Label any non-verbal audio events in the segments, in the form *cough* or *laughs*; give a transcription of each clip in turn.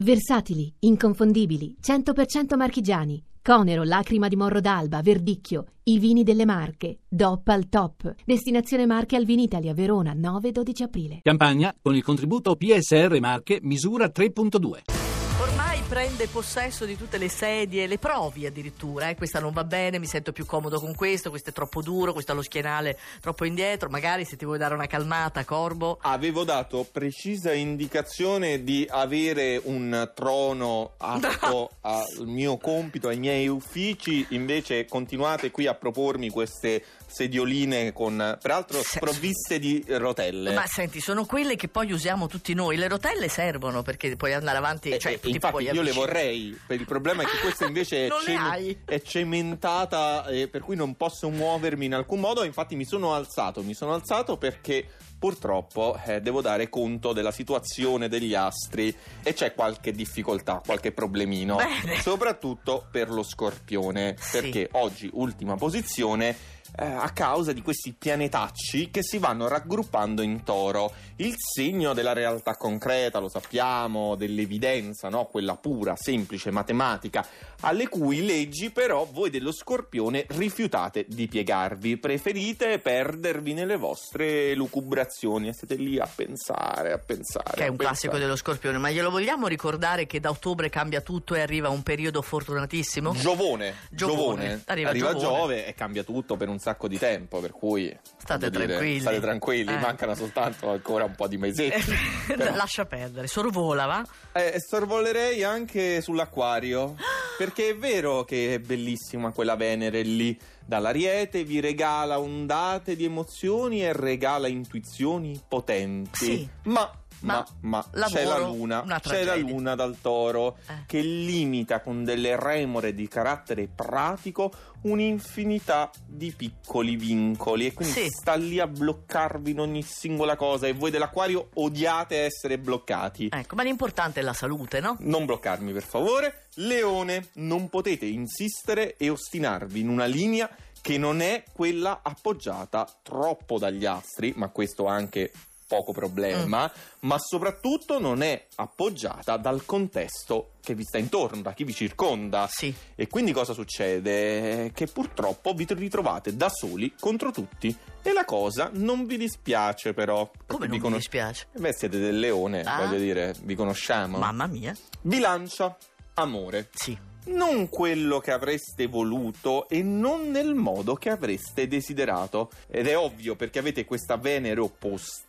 Versatili, inconfondibili, 100% marchigiani. Conero, Lacrima di Morro d'Alba, Verdicchio, i vini delle Marche, DOP al top. Destinazione Marche al Vinitalia, Verona, 9-12 aprile. Campagna con il contributo PSR Marche misura 3.2. Prende possesso di tutte le sedie, le provi addirittura. Eh. Questa non va bene, mi sento più comodo con questo, questo è troppo duro, questo ha lo schienale troppo indietro. Magari se ti vuoi dare una calmata, Corbo. Avevo dato precisa indicazione di avere un trono atto *laughs* al mio compito, ai miei uffici, invece continuate qui a propormi queste sedioline con peraltro sprovviste di rotelle. Ma senti, sono quelle che poi usiamo tutti noi. Le rotelle servono perché puoi andare avanti. Eh, cioè, eh, infatti, io le vorrei. Il problema è che questa *laughs* invece è, cem- è, cementata, eh, per cui non posso muovermi in alcun modo. Infatti, mi sono alzato. Mi sono alzato perché purtroppo eh, devo dare conto della situazione degli astri e c'è qualche difficoltà, qualche problemino, Bene. soprattutto per lo scorpione, sì. perché oggi ultima posizione eh, a causa di questi pianetacci che si vanno raggruppando in toro. Il segno della realtà concreta, lo sappiamo, dell'evidenza, no? quella pura, semplice, matematica, alle cui leggi però voi dello scorpione rifiutate di piegarvi, preferite perdervi nelle vostre lucubrazioni e siete lì a pensare, a pensare. Che è un pensare. classico dello scorpione, ma glielo vogliamo ricordare che da ottobre cambia tutto e arriva un periodo fortunatissimo? Giovone, Giovone. giovone. Arriva Arriva, Giovone. Giove e cambia tutto per un sacco di tempo, per cui State voglio dire, tranquilli. state tranquilli, Eh. mancano soltanto ancora un po' di mesetti. *laughs* Però- Lascia perdere, sorvola, va? Eh, sorvolerei anche sull'acquario. Perché è vero che è bellissima quella Venere lì. Dall'Ariete vi regala ondate di emozioni e regala intuizioni potenti. Sì. Ma, Ma, ma, ma c'è la luna, una c'è la luna dal toro Eh. che limita con delle remore di carattere pratico un'infinità di piccoli vincoli e quindi Sì. sta lì a bloccarvi in ogni singola cosa e voi dell'acquario odiate essere bloccati. Ecco, ma l'importante è la salute, no? Non bloccarmi per favore. Leone, non potete insistere e ostinarvi in una linea che non è quella appoggiata troppo dagli astri, ma questo anche poco problema, ma soprattutto non è appoggiata dal contesto che vi sta intorno, da chi vi circonda. Sì. E quindi cosa succede? Che purtroppo vi ritrovate da soli contro tutti e la cosa non vi dispiace però. Come non vi conos- dispiace? Eh Beh, siete del leone, Ah. voglio dire, vi conosciamo. Mamma mia. Bilancia, amore. Sì. Non quello che avreste voluto e non nel modo che avreste desiderato. Ed è ovvio perché avete questa Venere opposta.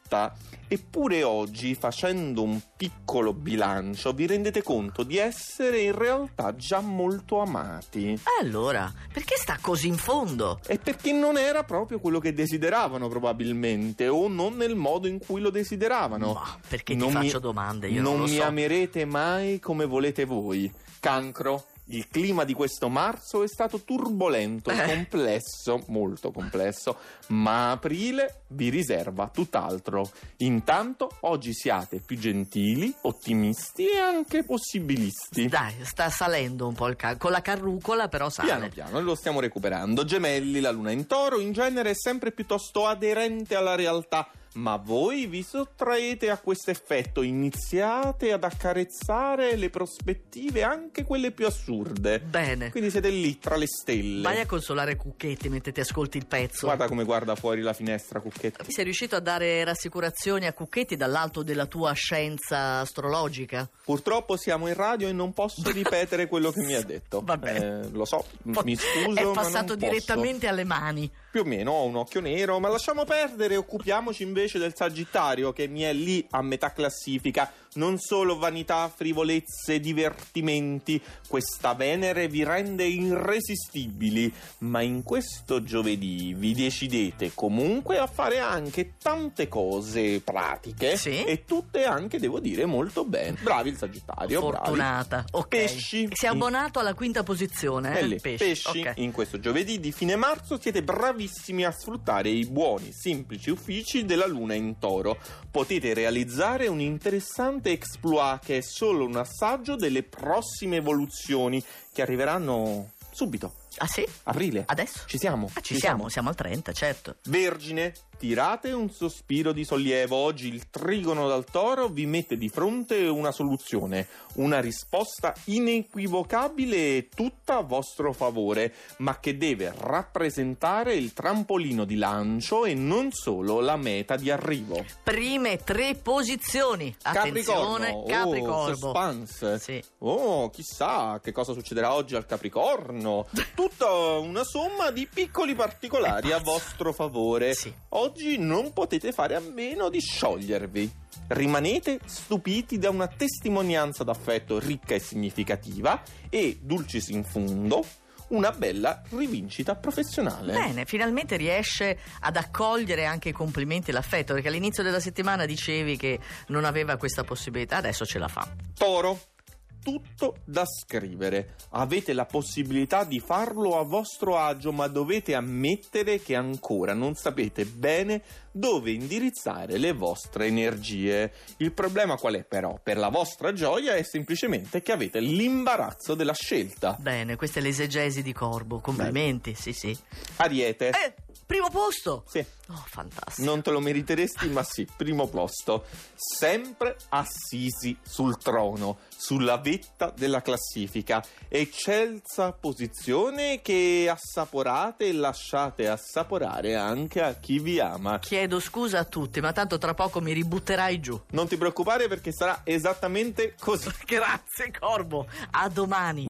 Eppure oggi, facendo un piccolo bilancio, vi rendete conto di essere in realtà già molto amati. Allora, perché sta così in fondo? E perché non era proprio quello che desideravano, probabilmente, o non nel modo in cui lo desideravano. Ma perché ti Non mi- faccio domande? Io non, lo mi so. amerete mai come volete voi. Cancro. Il clima di questo marzo è stato turbolento, *laughs* complesso, molto complesso, ma aprile vi riserva tutt'altro. Intanto oggi siate più gentili, ottimisti e anche possibilisti. Dai, sta salendo un po' il cal- Con la carrucola però sale. Piano piano, lo stiamo recuperando. Gemelli, la luna in toro, in genere è sempre piuttosto aderente alla realtà. Ma voi vi sottraete a questo effetto, iniziate ad accarezzare le prospettive, anche quelle più assurde. Bene. Quindi siete lì tra le stelle. Vai a consolare Cucchetti mentre ti ascolti il pezzo. Guarda come guarda fuori la finestra, Cucchetti. Sei riuscito a dare rassicurazioni a Cucchetti dall'alto della tua scienza astrologica? Purtroppo siamo in radio e non posso *laughs* ripetere quello che mi ha detto. Va bene. Eh, lo so, mi scuso. È passato non posso. direttamente alle mani. Più o meno ho un occhio nero, ma lasciamo perdere, occupiamoci invece del Sagittario che mi è lì a metà classifica. Non solo vanità, frivolezze, divertimenti, questa Venere vi rende irresistibili, ma in questo giovedì vi decidete comunque a fare anche tante cose pratiche Sì. e tutte anche, devo dire, molto bene. Bravi il Sagittario, bravi. Fortunata. Ok. Pesci. Si è abbonato alla quinta posizione, E eh? lì, pesci, Ok. in questo giovedì di fine marzo siete bravissimi a sfruttare i buoni, semplici uffici della luna in toro. Potete realizzare un interessante exploit che è solo un assaggio delle prossime evoluzioni che arriveranno subito. Ah sì? Aprile. Adesso? Ci siamo. Ah, ci siamo, siamo al 30, certo. Vergine, tirate un sospiro di sollievo. Oggi il trigono dal toro vi mette di fronte una soluzione, una risposta inequivocabile e tutta a vostro favore, ma che deve rappresentare il trampolino di lancio e non solo la meta di arrivo. Prime tre posizioni. Attenzione, Capricorno. Capricorno. Oh, suspense. Sì. Oh, chissà che cosa succederà oggi al Capricorno. *laughs* Tutta una somma di piccoli particolari a vostro favore. Sì. Oggi non potete fare a meno di sciogliervi. Rimanete stupiti da una testimonianza d'affetto ricca e significativa e, dulcis in fundo, una bella rivincita professionale. Bene, finalmente riesce ad accogliere anche i complimenti e l'affetto, perché all'inizio della settimana dicevi che non aveva questa possibilità, adesso ce la fa. Toro, tutto da scrivere. Avete la possibilità di farlo a vostro agio, ma dovete ammettere che ancora non sapete bene dove indirizzare le vostre energie. Il problema qual è però? Per la vostra gioia è semplicemente che avete l'imbarazzo della scelta. Bene, questa è l'esegesi di Corbo, complimenti, sì sì. Ariete. Eh, primo posto! Sì. Oh, fantastico. Non te lo meriteresti, ma sì, primo posto. Sempre assisi sul trono, sulla vetta della classifica. Eccelsa posizione che assaporate e lasciate assaporare anche a chi vi ama. Chiedo scusa a tutti, ma tanto tra poco mi ributterai giù. Non ti preoccupare perché sarà esattamente così. *laughs* Grazie Corbo, a domani.